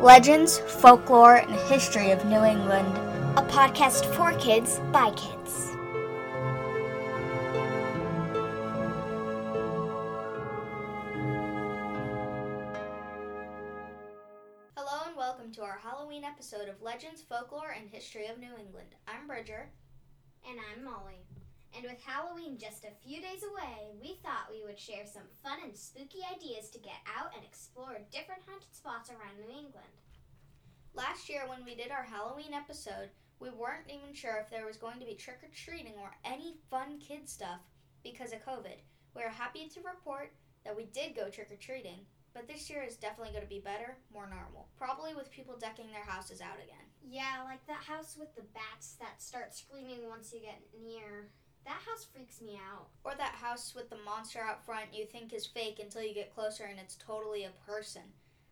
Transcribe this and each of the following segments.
Legends, Folklore, and History of New England. A podcast for kids by kids. Hello and welcome to our Halloween episode of Legends, Folklore, and History of New England. I'm Bridger. And I'm Molly. And with Halloween just a few days away, we thought we would share some fun and spooky ideas to get out and explore different haunted spots around New England. Last year, when we did our Halloween episode, we weren't even sure if there was going to be trick or treating or any fun kid stuff because of COVID. We are happy to report that we did go trick or treating, but this year is definitely going to be better, more normal. Probably with people decking their houses out again. Yeah, like that house with the bats that start screaming once you get near. That house freaks me out. Or that house with the monster out front you think is fake until you get closer and it's totally a person.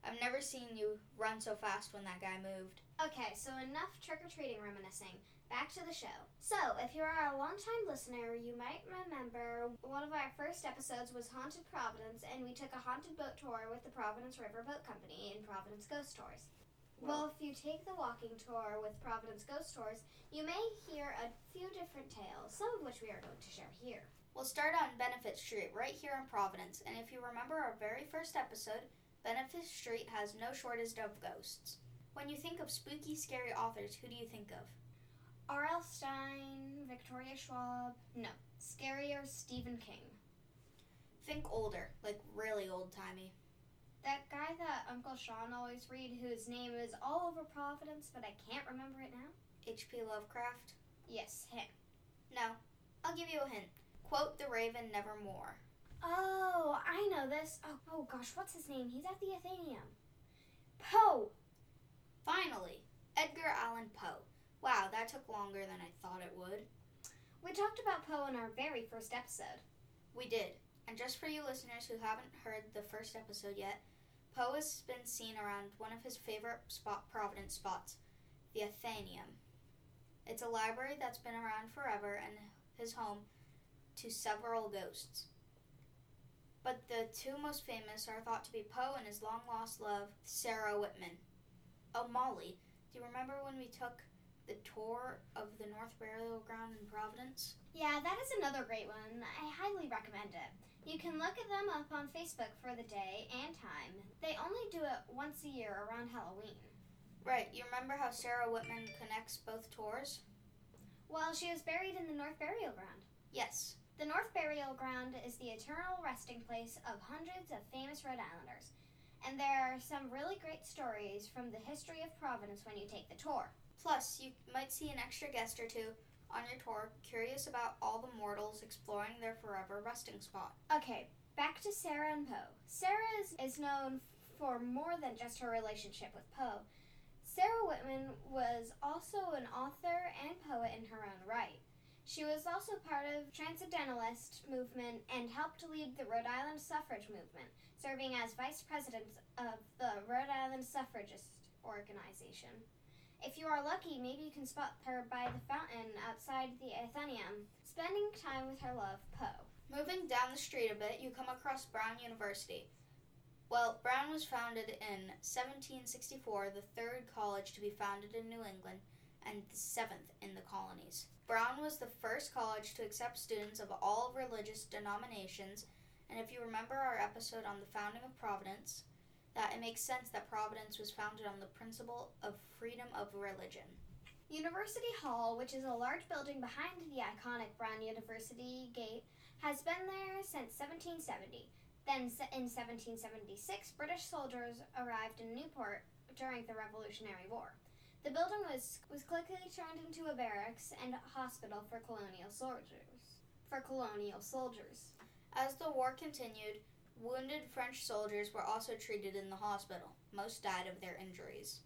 I've never seen you run so fast when that guy moved. Okay, so enough trick or treating reminiscing. Back to the show. So, if you are a longtime listener, you might remember one of our first episodes was Haunted Providence, and we took a haunted boat tour with the Providence River Boat Company and Providence Ghost Tours. Well, if you take the walking tour with Providence Ghost Tours, you may hear a few different tales, some of which we are going to share here. We'll start on Benefit Street, right here in Providence. And if you remember our very first episode, Benefit Street has no shortage of ghosts. When you think of spooky, scary authors, who do you think of? R.L. Stine, Victoria Schwab, no, scarier Stephen King. Think older, like really old timey. Guy that Uncle Sean always read, whose name is all over Providence, but I can't remember it now. H.P. Lovecraft? Yes, him. No. I'll give you a hint. Quote the Raven Nevermore. Oh, I know this. Oh, oh gosh, what's his name? He's at the Athenaeum. Poe. Finally, Edgar Allan Poe. Wow, that took longer than I thought it would. We talked about Poe in our very first episode. We did. And just for you listeners who haven't heard the first episode yet, Poe has been seen around one of his favorite spot Providence spots, the Athenaeum. It's a library that's been around forever and his home to several ghosts. But the two most famous are thought to be Poe and his long lost love, Sarah Whitman. Oh, Molly, do you remember when we took the tour of the North Burial Ground in Providence? Yeah, that is another great one. I highly recommend it. You can look at them up on Facebook for the day and time. They only do it once a year around Halloween. Right, you remember how Sarah Whitman connects both tours? Well, she was buried in the North Burial Ground. Yes. The North Burial Ground is the eternal resting place of hundreds of famous Rhode Islanders. And there are some really great stories from the history of Providence when you take the tour. Plus, you might see an extra guest or two on your tour curious about all the mortals exploring their forever resting spot. Okay, back to Sarah and Poe. Sarah is, is known for more than just her relationship with Poe. Sarah Whitman was also an author and poet in her own right. She was also part of Transcendentalist movement and helped lead the Rhode Island suffrage movement, serving as vice president of the Rhode Island Suffragist Organization. If you are lucky, maybe you can spot her by the fountain outside the Athenaeum, spending time with her love, Poe. Moving down the street a bit, you come across Brown University. Well, Brown was founded in 1764, the third college to be founded in New England and the seventh in the colonies. Brown was the first college to accept students of all religious denominations, and if you remember our episode on the founding of Providence, that it makes sense that Providence was founded on the principle of freedom of religion. University Hall, which is a large building behind the iconic Brown University gate, has been there since 1770. Then, in 1776, British soldiers arrived in Newport during the Revolutionary War. The building was, was quickly turned into a barracks and hospital for colonial soldiers. For colonial soldiers. As the war continued, wounded French soldiers were also treated in the hospital. Most died of their injuries.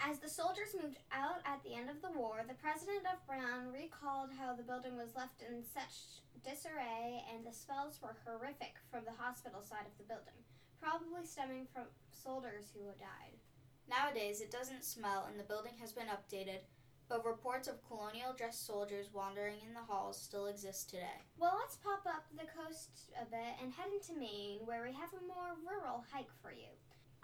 As the soldiers moved out at the end of the war, the president of Brown recalled how the building was left in such disarray and the smells were horrific from the hospital side of the building, probably stemming from soldiers who had died. Nowadays, it doesn't smell and the building has been updated, but reports of colonial dressed soldiers wandering in the halls still exist today. Well, let's pop up the coast a bit and head into Maine, where we have a more rural hike for you.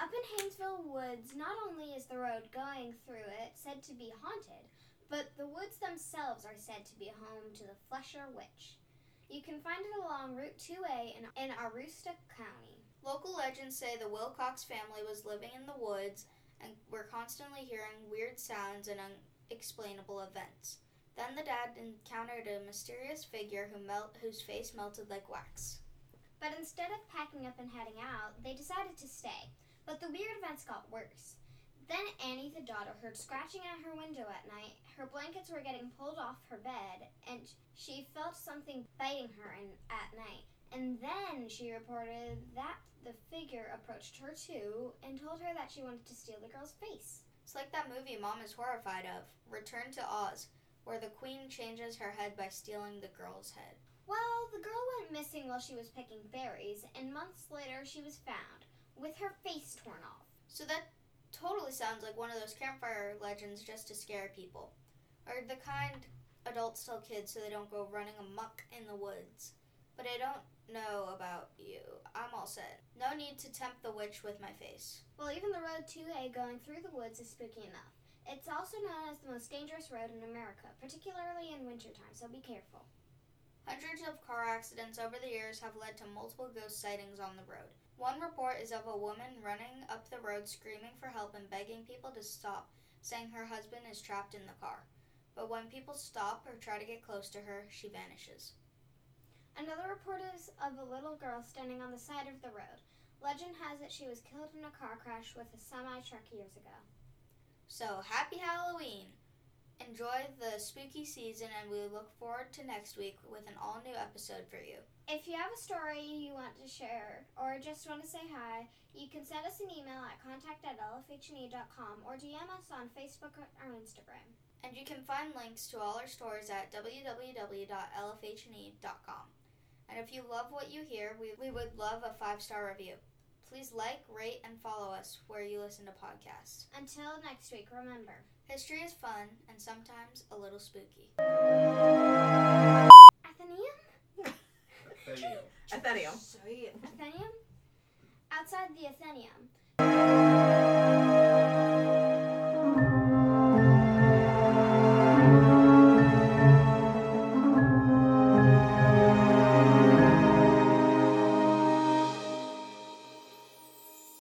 Up in Haynesville Woods, not only is the road going through it said to be haunted, but the woods themselves are said to be home to the Flesher Witch. You can find it along Route 2A in, in Aroostook County. Local legends say the Wilcox family was living in the woods and were constantly hearing weird sounds and unexplainable events. Then the dad encountered a mysterious figure who melt, whose face melted like wax. But instead of packing up and heading out, they decided to stay. But the weird events got worse. Then Annie, the daughter, heard scratching at her window at night. Her blankets were getting pulled off her bed, and she felt something biting her in, at night. And then she reported that the figure approached her too and told her that she wanted to steal the girl's face. It's like that movie Mom is horrified of, Return to Oz, where the queen changes her head by stealing the girl's head. Well, the girl went missing while she was picking berries, and months later she was found, with her face torn off. So that totally sounds like one of those campfire legends just to scare people. Or the kind adults tell kids so they don't go running amuck in the woods. But I don't know about you. I'm all set. No need to tempt the witch with my face. Well, even the road 2A going through the woods is spooky enough. It's also known as the most dangerous road in America, particularly in wintertime, so be careful. Hundreds of car accidents over the years have led to multiple ghost sightings on the road. One report is of a woman running up the road screaming for help and begging people to stop, saying her husband is trapped in the car. But when people stop or try to get close to her, she vanishes. Another report is of a little girl standing on the side of the road. Legend has it she was killed in a car crash with a semi truck years ago. So, happy Halloween! Enjoy the spooky season, and we look forward to next week with an all new episode for you. If you have a story you want to share or just want to say hi, you can send us an email at contact at lfhne.com or DM us on Facebook or Instagram. And you can find links to all our stories at www.lfhne.com. And if you love what you hear, we, we would love a five star review. Please like, rate, and follow us where you listen to podcasts. Until next week, remember history is fun and sometimes a little spooky. Athenaeum? Athenium. Athenium? Outside the Athenaeum.